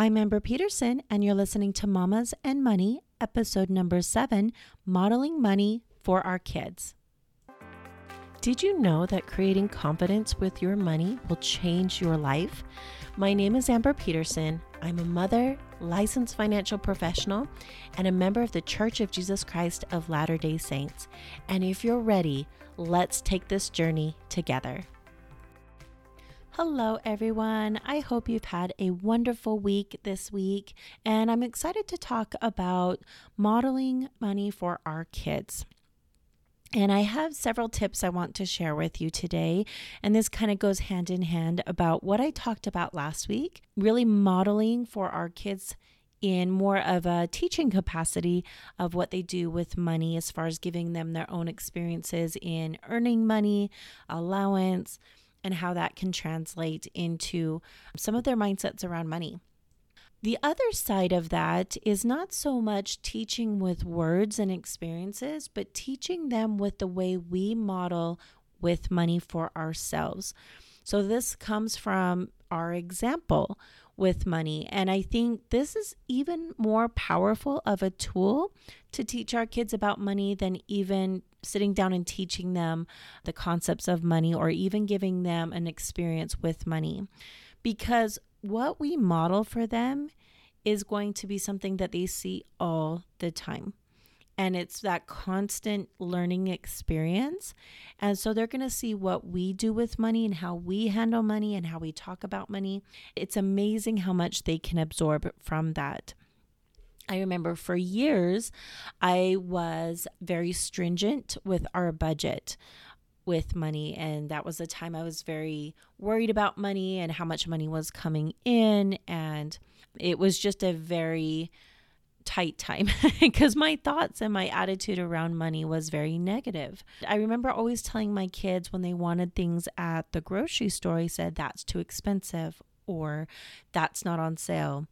I'm Amber Peterson, and you're listening to Mamas and Money, episode number seven Modeling Money for Our Kids. Did you know that creating confidence with your money will change your life? My name is Amber Peterson. I'm a mother, licensed financial professional, and a member of the Church of Jesus Christ of Latter day Saints. And if you're ready, let's take this journey together. Hello, everyone. I hope you've had a wonderful week this week, and I'm excited to talk about modeling money for our kids. And I have several tips I want to share with you today. And this kind of goes hand in hand about what I talked about last week really modeling for our kids in more of a teaching capacity of what they do with money as far as giving them their own experiences in earning money, allowance, and how that can translate into some of their mindsets around money. The other side of that is not so much teaching with words and experiences, but teaching them with the way we model with money for ourselves. So, this comes from our example with money. And I think this is even more powerful of a tool to teach our kids about money than even sitting down and teaching them the concepts of money or even giving them an experience with money. Because what we model for them is going to be something that they see all the time. And it's that constant learning experience. And so they're going to see what we do with money and how we handle money and how we talk about money. It's amazing how much they can absorb from that. I remember for years, I was very stringent with our budget with money. And that was a time I was very worried about money and how much money was coming in. And it was just a very tight time because my thoughts and my attitude around money was very negative. I remember always telling my kids when they wanted things at the grocery store, I said, that's too expensive, or that's not on sale,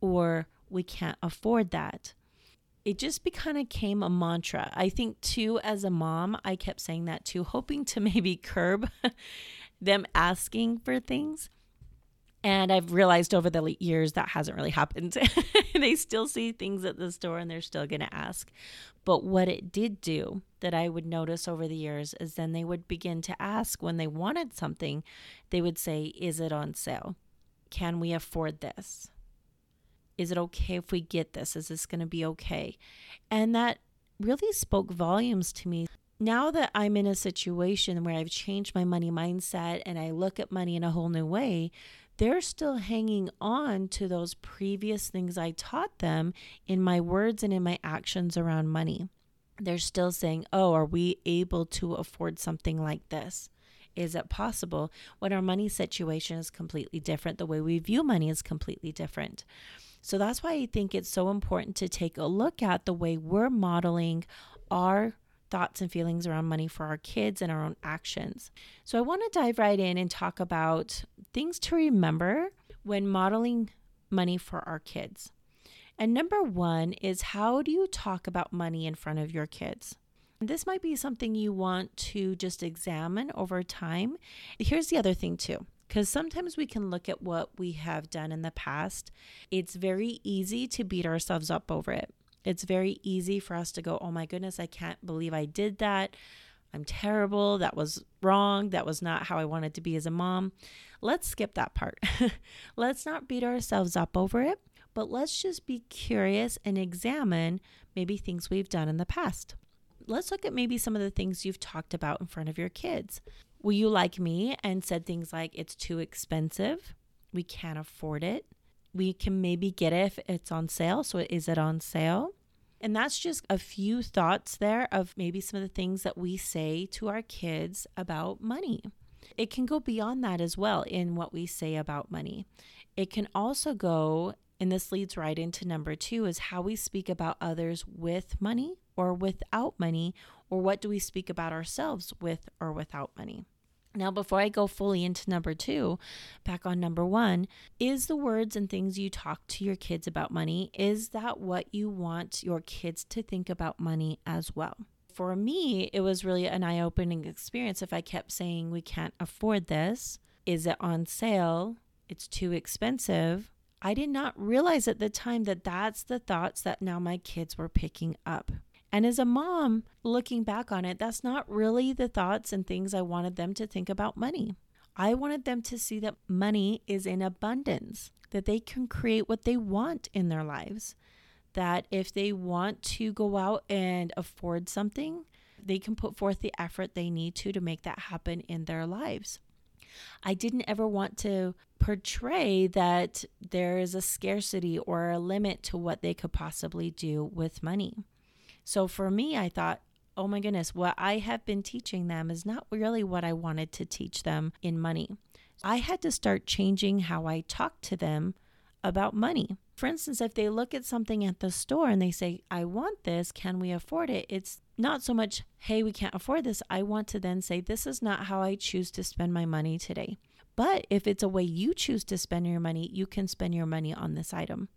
or we can't afford that. It just kind of came a mantra. I think, too, as a mom, I kept saying that too, hoping to maybe curb them asking for things. And I've realized over the years that hasn't really happened. they still see things at the store and they're still going to ask. But what it did do that I would notice over the years is then they would begin to ask when they wanted something, they would say, Is it on sale? Can we afford this? Is it okay if we get this? Is this going to be okay? And that really spoke volumes to me now that I'm in a situation where I've changed my money mindset and I look at money in a whole new way, they're still hanging on to those previous things I taught them in my words and in my actions around money. They're still saying, Oh, are we able to afford something like this? Is it possible? When our money situation is completely different, the way we view money is completely different. So that's why I think it's so important to take a look at the way we're modeling our thoughts and feelings around money for our kids and our own actions. So I want to dive right in and talk about things to remember when modeling money for our kids. And number one is how do you talk about money in front of your kids? This might be something you want to just examine over time. Here's the other thing, too because sometimes we can look at what we have done in the past. It's very easy to beat ourselves up over it. It's very easy for us to go, oh my goodness, I can't believe I did that. I'm terrible. That was wrong. That was not how I wanted to be as a mom. Let's skip that part. let's not beat ourselves up over it, but let's just be curious and examine maybe things we've done in the past. Let's look at maybe some of the things you've talked about in front of your kids. Were you like me and said things like, it's too expensive? We can't afford it we can maybe get it if it's on sale. So, is it on sale? And that's just a few thoughts there of maybe some of the things that we say to our kids about money. It can go beyond that as well in what we say about money. It can also go, and this leads right into number two, is how we speak about others with money or without money, or what do we speak about ourselves with or without money. Now, before I go fully into number two, back on number one, is the words and things you talk to your kids about money, is that what you want your kids to think about money as well? For me, it was really an eye opening experience if I kept saying, We can't afford this. Is it on sale? It's too expensive. I did not realize at the time that that's the thoughts that now my kids were picking up. And as a mom, looking back on it, that's not really the thoughts and things I wanted them to think about money. I wanted them to see that money is in abundance, that they can create what they want in their lives, that if they want to go out and afford something, they can put forth the effort they need to to make that happen in their lives. I didn't ever want to portray that there is a scarcity or a limit to what they could possibly do with money. So for me, I thought, oh my goodness, what I have been teaching them is not really what I wanted to teach them in money. I had to start changing how I talk to them about money. For instance, if they look at something at the store and they say, I want this, can we afford it? It's not so much, hey, we can't afford this. I want to then say, this is not how I choose to spend my money today. But if it's a way you choose to spend your money, you can spend your money on this item.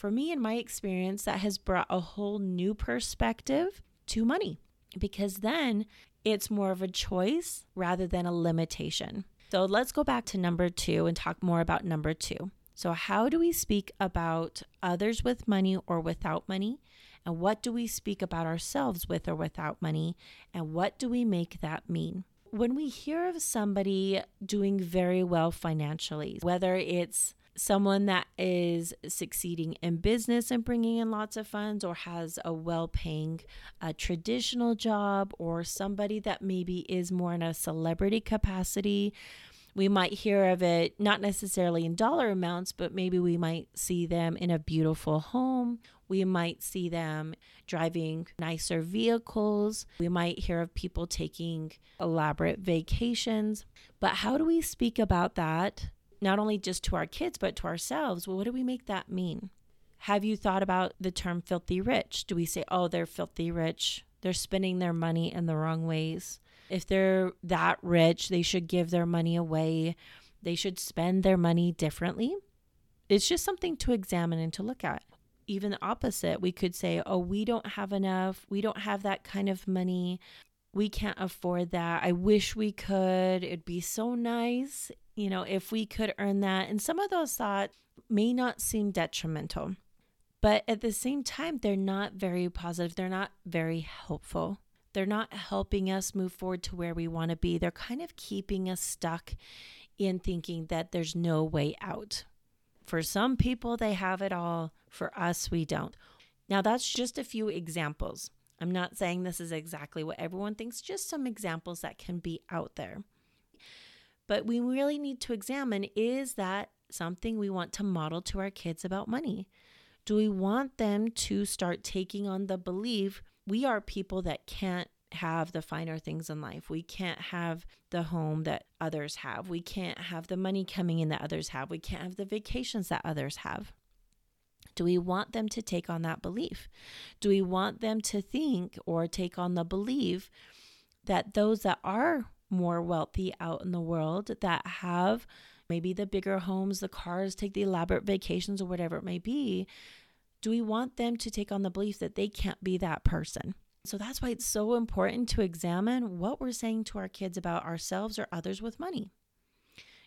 For me, in my experience, that has brought a whole new perspective to money because then it's more of a choice rather than a limitation. So let's go back to number two and talk more about number two. So, how do we speak about others with money or without money? And what do we speak about ourselves with or without money? And what do we make that mean? When we hear of somebody doing very well financially, whether it's someone that is succeeding in business and bringing in lots of funds or has a well-paying uh, traditional job or somebody that maybe is more in a celebrity capacity we might hear of it not necessarily in dollar amounts, but maybe we might see them in a beautiful home. We might see them driving nicer vehicles. We might hear of people taking elaborate vacations. But how do we speak about that, not only just to our kids, but to ourselves? Well, what do we make that mean? Have you thought about the term filthy rich? Do we say, oh, they're filthy rich? They're spending their money in the wrong ways. If they're that rich, they should give their money away. They should spend their money differently. It's just something to examine and to look at. Even the opposite, we could say, oh, we don't have enough. We don't have that kind of money. We can't afford that. I wish we could. It'd be so nice, you know, if we could earn that. And some of those thoughts may not seem detrimental, but at the same time, they're not very positive. They're not very helpful. They're not helping us move forward to where we want to be. They're kind of keeping us stuck in thinking that there's no way out. For some people, they have it all. For us, we don't. Now, that's just a few examples. I'm not saying this is exactly what everyone thinks, just some examples that can be out there. But we really need to examine is that something we want to model to our kids about money? Do we want them to start taking on the belief we are people that can't have the finer things in life. We can't have the home that others have. We can't have the money coming in that others have. We can't have the vacations that others have. Do we want them to take on that belief? Do we want them to think or take on the belief that those that are more wealthy out in the world, that have maybe the bigger homes, the cars, take the elaborate vacations, or whatever it may be, do we want them to take on the belief that they can't be that person? So that's why it's so important to examine what we're saying to our kids about ourselves or others with money.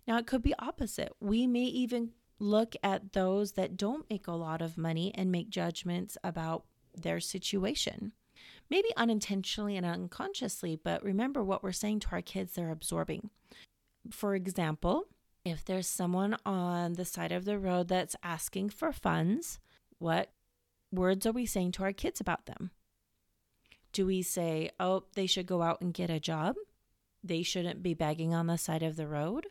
Now, it could be opposite. We may even look at those that don't make a lot of money and make judgments about their situation. Maybe unintentionally and unconsciously, but remember what we're saying to our kids, they're absorbing. For example, if there's someone on the side of the road that's asking for funds, what words are we saying to our kids about them? Do we say, oh, they should go out and get a job? They shouldn't be begging on the side of the road?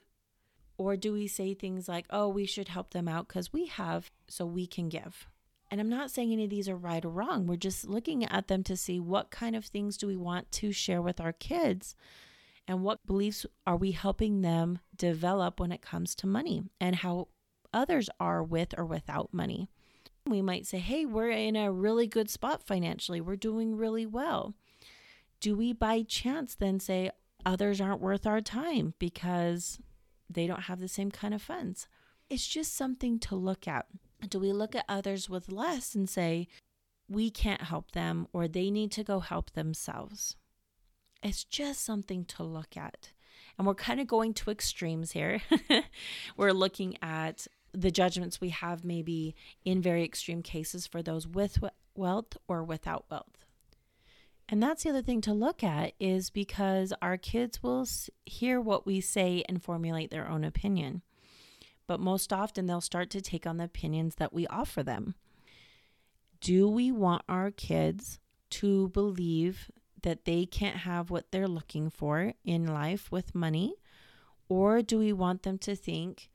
Or do we say things like, oh, we should help them out because we have, so we can give? And I'm not saying any of these are right or wrong. We're just looking at them to see what kind of things do we want to share with our kids and what beliefs are we helping them develop when it comes to money and how others are with or without money. We might say, hey, we're in a really good spot financially. We're doing really well. Do we by chance then say others aren't worth our time because they don't have the same kind of funds? It's just something to look at. Do we look at others with less and say, we can't help them or they need to go help themselves? It's just something to look at. And we're kind of going to extremes here. we're looking at the judgments we have maybe in very extreme cases for those with wealth or without wealth. And that's the other thing to look at is because our kids will hear what we say and formulate their own opinion. But most often they'll start to take on the opinions that we offer them. Do we want our kids to believe that they can't have what they're looking for in life with money? Or do we want them to think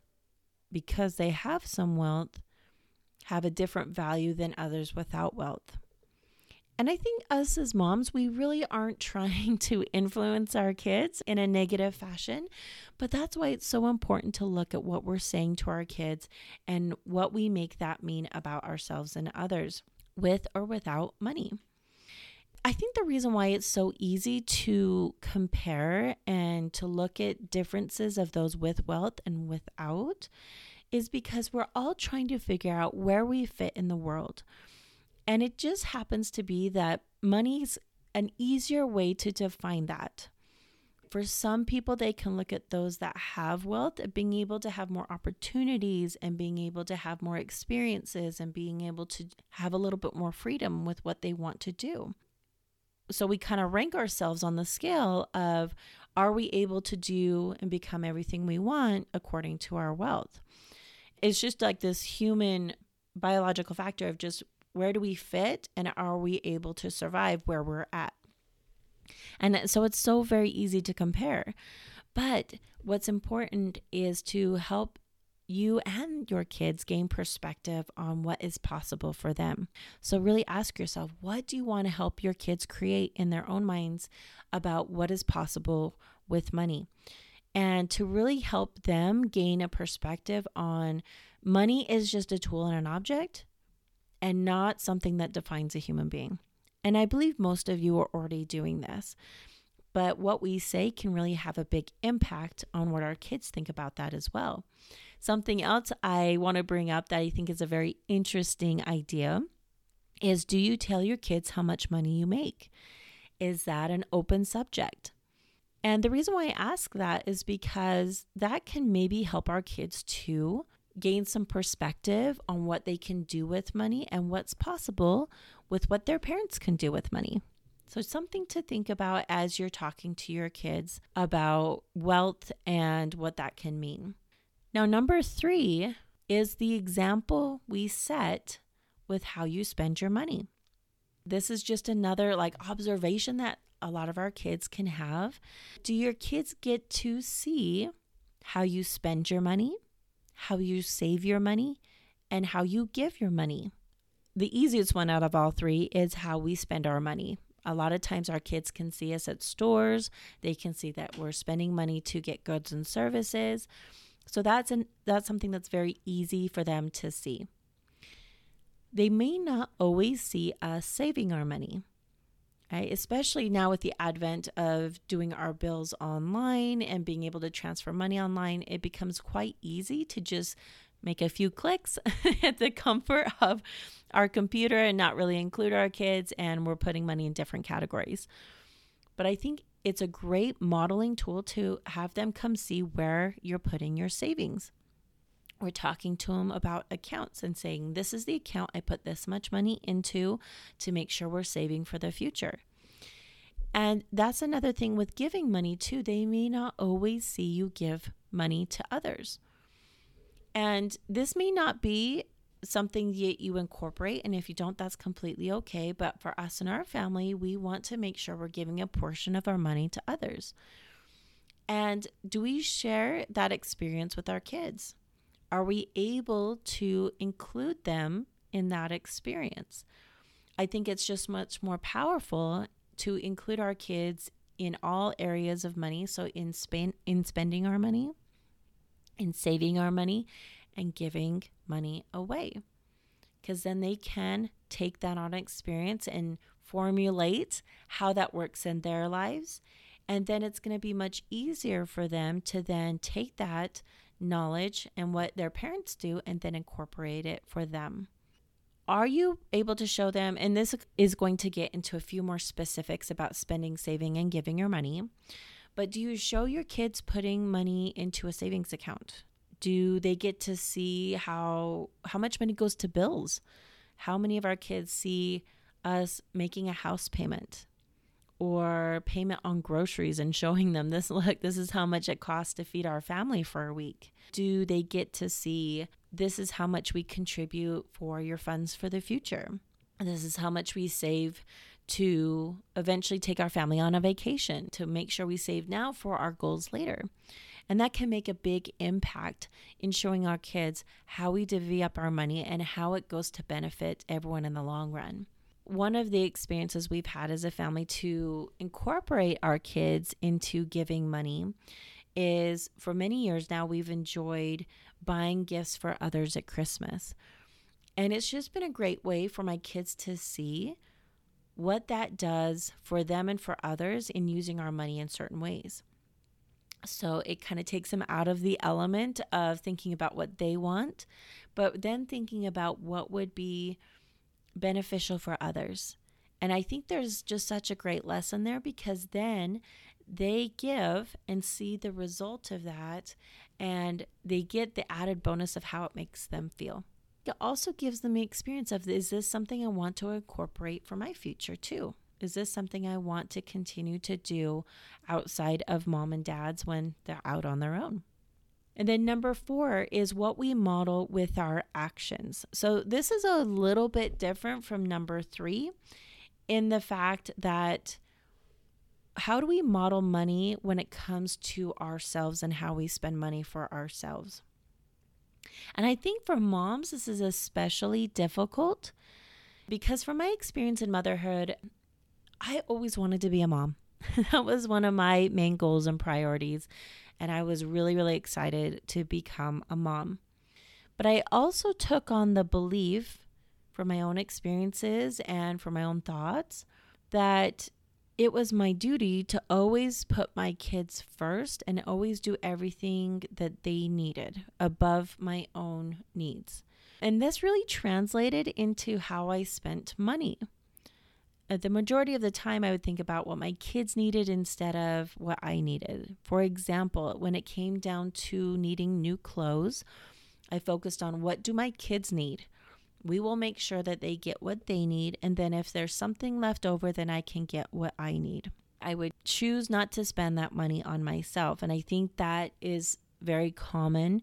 because they have some wealth, have a different value than others without wealth. And I think us as moms, we really aren't trying to influence our kids in a negative fashion. But that's why it's so important to look at what we're saying to our kids and what we make that mean about ourselves and others with or without money. I think the reason why it's so easy to compare and to look at differences of those with wealth and without is because we're all trying to figure out where we fit in the world. And it just happens to be that money's an easier way to define that. For some people, they can look at those that have wealth, uh, being able to have more opportunities and being able to have more experiences and being able to have a little bit more freedom with what they want to do so we kind of rank ourselves on the scale of are we able to do and become everything we want according to our wealth? It's just like this human biological factor of just where do we fit and are we able to survive where we're at? And so it's so very easy to compare. But what's important is to help you and your kids gain perspective on what is possible for them. So, really ask yourself what do you want to help your kids create in their own minds about what is possible with money? And to really help them gain a perspective on money is just a tool and an object and not something that defines a human being. And I believe most of you are already doing this. But what we say can really have a big impact on what our kids think about that as well. Something else I want to bring up that I think is a very interesting idea is do you tell your kids how much money you make? Is that an open subject? And the reason why I ask that is because that can maybe help our kids to gain some perspective on what they can do with money and what's possible with what their parents can do with money. So, something to think about as you're talking to your kids about wealth and what that can mean. Now, number three is the example we set with how you spend your money. This is just another like observation that a lot of our kids can have. Do your kids get to see how you spend your money, how you save your money, and how you give your money? The easiest one out of all three is how we spend our money. A lot of times, our kids can see us at stores, they can see that we're spending money to get goods and services. So that's an that's something that's very easy for them to see. They may not always see us saving our money. Right? Especially now with the advent of doing our bills online and being able to transfer money online, it becomes quite easy to just make a few clicks at the comfort of our computer and not really include our kids and we're putting money in different categories. But I think it's a great modeling tool to have them come see where you're putting your savings. We're talking to them about accounts and saying, This is the account I put this much money into to make sure we're saving for the future. And that's another thing with giving money too. They may not always see you give money to others. And this may not be something that you incorporate. And if you don't, that's completely okay. But for us and our family, we want to make sure we're giving a portion of our money to others. And do we share that experience with our kids? Are we able to include them in that experience? I think it's just much more powerful to include our kids in all areas of money. So in spend in spending our money, in saving our money, and giving money away. Because then they can take that on experience and formulate how that works in their lives. And then it's going to be much easier for them to then take that knowledge and what their parents do and then incorporate it for them. Are you able to show them? And this is going to get into a few more specifics about spending, saving, and giving your money. But do you show your kids putting money into a savings account? Do they get to see how how much money goes to bills? How many of our kids see us making a house payment or payment on groceries and showing them this look this is how much it costs to feed our family for a week? Do they get to see this is how much we contribute for your funds for the future? This is how much we save to eventually take our family on a vacation, to make sure we save now for our goals later. And that can make a big impact in showing our kids how we divvy up our money and how it goes to benefit everyone in the long run. One of the experiences we've had as a family to incorporate our kids into giving money is for many years now, we've enjoyed buying gifts for others at Christmas. And it's just been a great way for my kids to see what that does for them and for others in using our money in certain ways. So it kind of takes them out of the element of thinking about what they want, but then thinking about what would be beneficial for others. And I think there's just such a great lesson there because then they give and see the result of that and they get the added bonus of how it makes them feel it also gives them the experience of is this something I want to incorporate for my future too? Is this something I want to continue to do outside of mom and dad's when they're out on their own? And then number four is what we model with our actions. So this is a little bit different from number three in the fact that how do we model money when it comes to ourselves and how we spend money for ourselves? And I think for moms, this is especially difficult because, from my experience in motherhood, I always wanted to be a mom. that was one of my main goals and priorities. And I was really, really excited to become a mom. But I also took on the belief from my own experiences and from my own thoughts that it was my duty to always put my kids first and always do everything that they needed above my own needs. And this really translated into how I spent money. Uh, the majority of the time, I would think about what my kids needed instead of what I needed. For example, when it came down to needing new clothes, I focused on what do my kids need? we will make sure that they get what they need. And then if there's something left over, then I can get what I need. I would choose not to spend that money on myself. And I think that is very common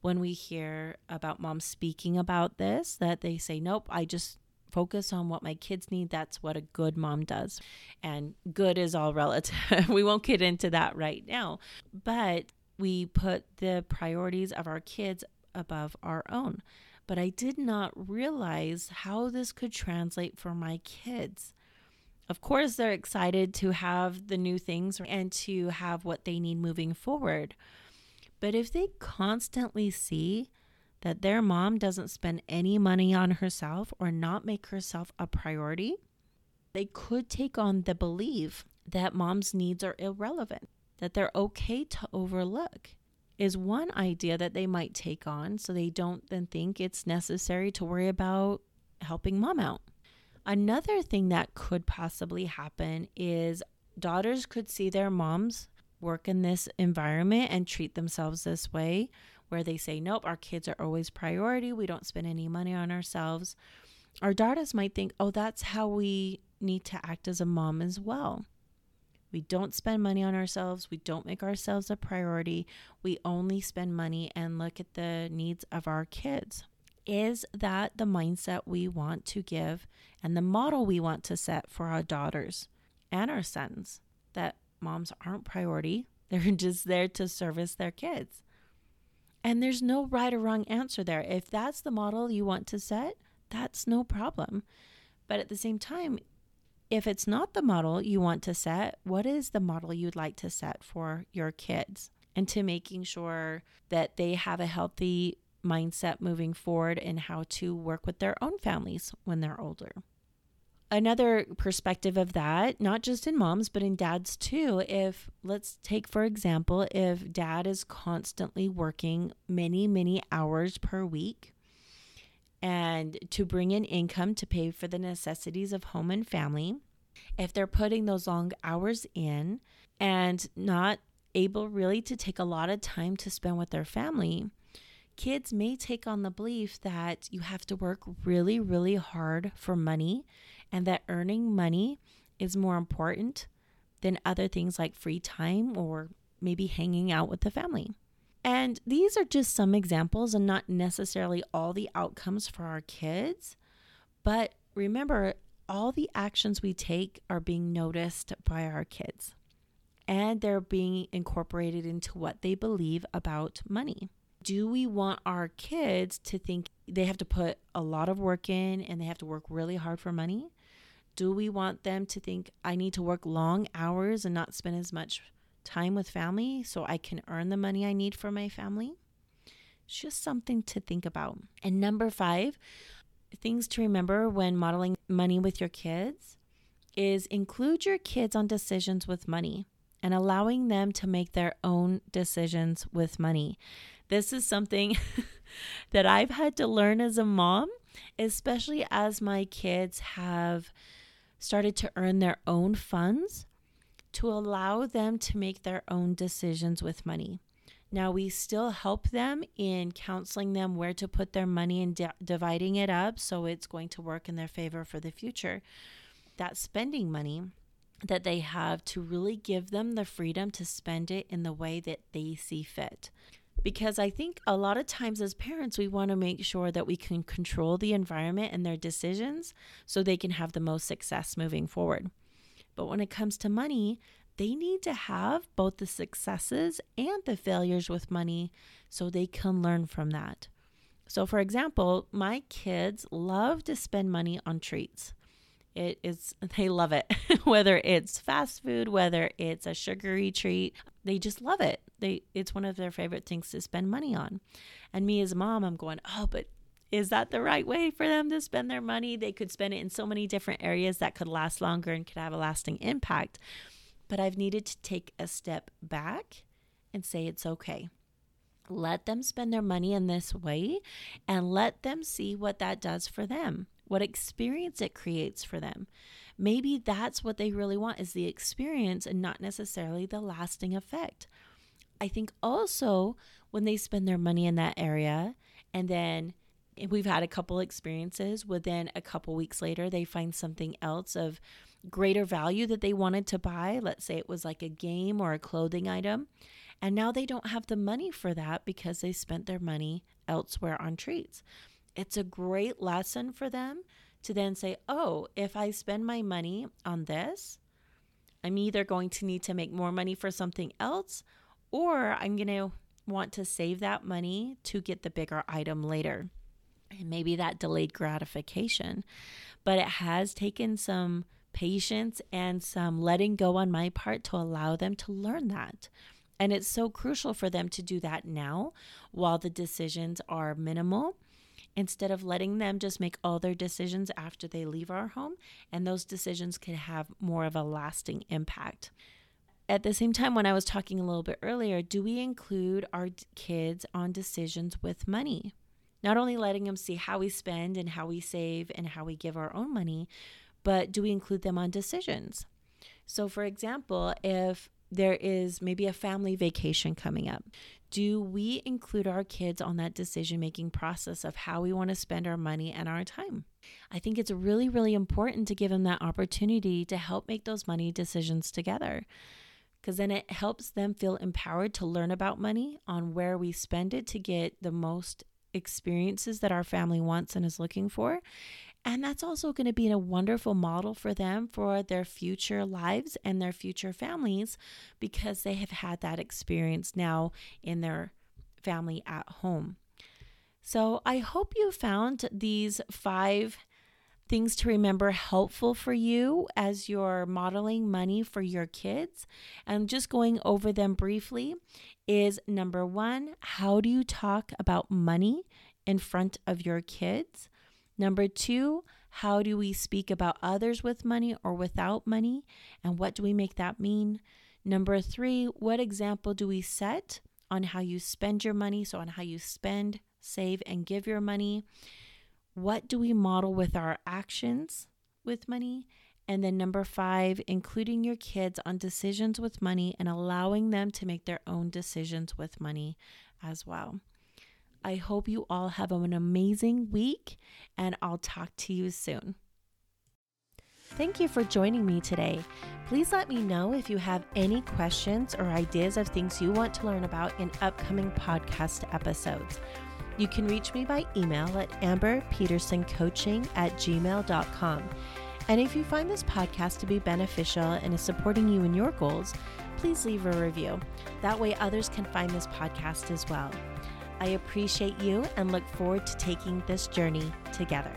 when we hear about moms speaking about this, that they say, nope, I just focus on what my kids need. That's what a good mom does. And good is all relative. we won't get into that right now. But we put the priorities of our kids above our own but I did not realize how this could translate for my kids. Of course, they're excited to have the new things and to have what they need moving forward. But if they constantly see that their mom doesn't spend any money on herself or not make herself a priority, they could take on the belief that mom's needs are irrelevant, that they're okay to overlook is one idea that they might take on so they don't then think it's necessary to worry about helping mom out. Another thing that could possibly happen is daughters could see their moms work in this environment and treat themselves this way, where they say, Nope, our kids are always priority. We don't spend any money on ourselves. Our daughters might think, Oh, that's how we need to act as a mom as well. We don't spend money on ourselves. We don't make ourselves a priority. We only spend money and look at the needs of our kids. Is that the mindset we want to give and the model we want to set for our daughters and our sons? That moms aren't priority, they're just there to service their kids. And there's no right or wrong answer there. If that's the model you want to set, that's no problem. But at the same time, if it's not the model you want to set, what is the model you'd like to set for your kids? And to making sure that they have a healthy mindset moving forward in how to work with their own families when they're older. Another perspective of that, not just in moms, but in dads too. If, let's take for example, if dad is constantly working many, many hours per week, and to bring in income to pay for the necessities of home and family. If they're putting those long hours in and not able really to take a lot of time to spend with their family, kids may take on the belief that you have to work really, really hard for money and that earning money is more important than other things like free time or maybe hanging out with the family. And these are just some examples and not necessarily all the outcomes for our kids. But remember, all the actions we take are being noticed by our kids and they're being incorporated into what they believe about money. Do we want our kids to think they have to put a lot of work in and they have to work really hard for money? Do we want them to think I need to work long hours and not spend as much time with family so I can earn the money I need for my family? It's just something to think about. And number five, things to remember when modeling money with your kids is include your kids on decisions with money and allowing them to make their own decisions with money. This is something that I've had to learn as a mom, especially as my kids have started to earn their own funds to allow them to make their own decisions with money. Now, we still help them in counseling them where to put their money and di- dividing it up so it's going to work in their favor for the future. That spending money that they have to really give them the freedom to spend it in the way that they see fit. Because I think a lot of times as parents, we want to make sure that we can control the environment and their decisions so they can have the most success moving forward. But when it comes to money, they need to have both the successes and the failures with money so they can learn from that. So, for example, my kids love to spend money on treats. It is, they love it. whether it's fast food, whether it's a sugary treat, they just love it. They, it's one of their favorite things to spend money on. And me as a mom, I'm going, oh, but is that the right way for them to spend their money? They could spend it in so many different areas that could last longer and could have a lasting impact. But I've needed to take a step back and say it's okay. Let them spend their money in this way and let them see what that does for them, what experience it creates for them. Maybe that's what they really want is the experience and not necessarily the lasting effect. I think also when they spend their money in that area and then we've had a couple experiences within a couple weeks later they find something else of greater value that they wanted to buy. Let's say it was like a game or a clothing item. And now they don't have the money for that because they spent their money elsewhere on treats. It's a great lesson for them to then say oh if i spend my money on this i'm either going to need to make more money for something else or i'm going to want to save that money to get the bigger item later and maybe that delayed gratification. But it has taken some patience and some letting go on my part to allow them to learn that. And it's so crucial for them to do that now while the decisions are minimal instead of letting them just make all their decisions after they leave our home. And those decisions can have more of a lasting impact. At the same time, when I was talking a little bit earlier, do we include our kids on decisions with money? Not only letting them see how we spend and how we save and how we give our own money, but do we include them on decisions? So, for example, if there is maybe a family vacation coming up, do we include our kids on that decision making process of how we want to spend our money and our time? I think it's really, really important to give them that opportunity to help make those money decisions together because then it helps them feel empowered to learn about money on where we spend it to get the most experiences that our family wants and is looking for. And that's also going to be a wonderful model for them for their future lives and their future families because they have had that experience now in their family at home. So I hope you found these five things to remember helpful for you as you're modeling money for your kids. And just going over them briefly is number one, how do you talk about money in front of your kids? Number two, how do we speak about others with money or without money? And what do we make that mean? Number three, what example do we set on how you spend your money? So, on how you spend, save, and give your money. What do we model with our actions with money? And then number five, including your kids on decisions with money and allowing them to make their own decisions with money as well. I hope you all have an amazing week, and I'll talk to you soon. Thank you for joining me today. Please let me know if you have any questions or ideas of things you want to learn about in upcoming podcast episodes. You can reach me by email at amberpetersoncoaching at gmail.com. And if you find this podcast to be beneficial and is supporting you in your goals, please leave a review. That way, others can find this podcast as well. I appreciate you and look forward to taking this journey together.